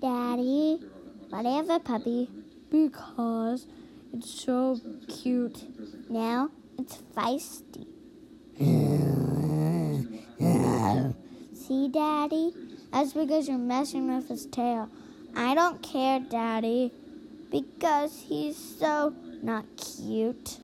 Daddy, why do I have a puppy? Because it's so cute. Now it's feisty. See, Daddy? That's because you're messing with his tail. I don't care, Daddy, because he's so not cute.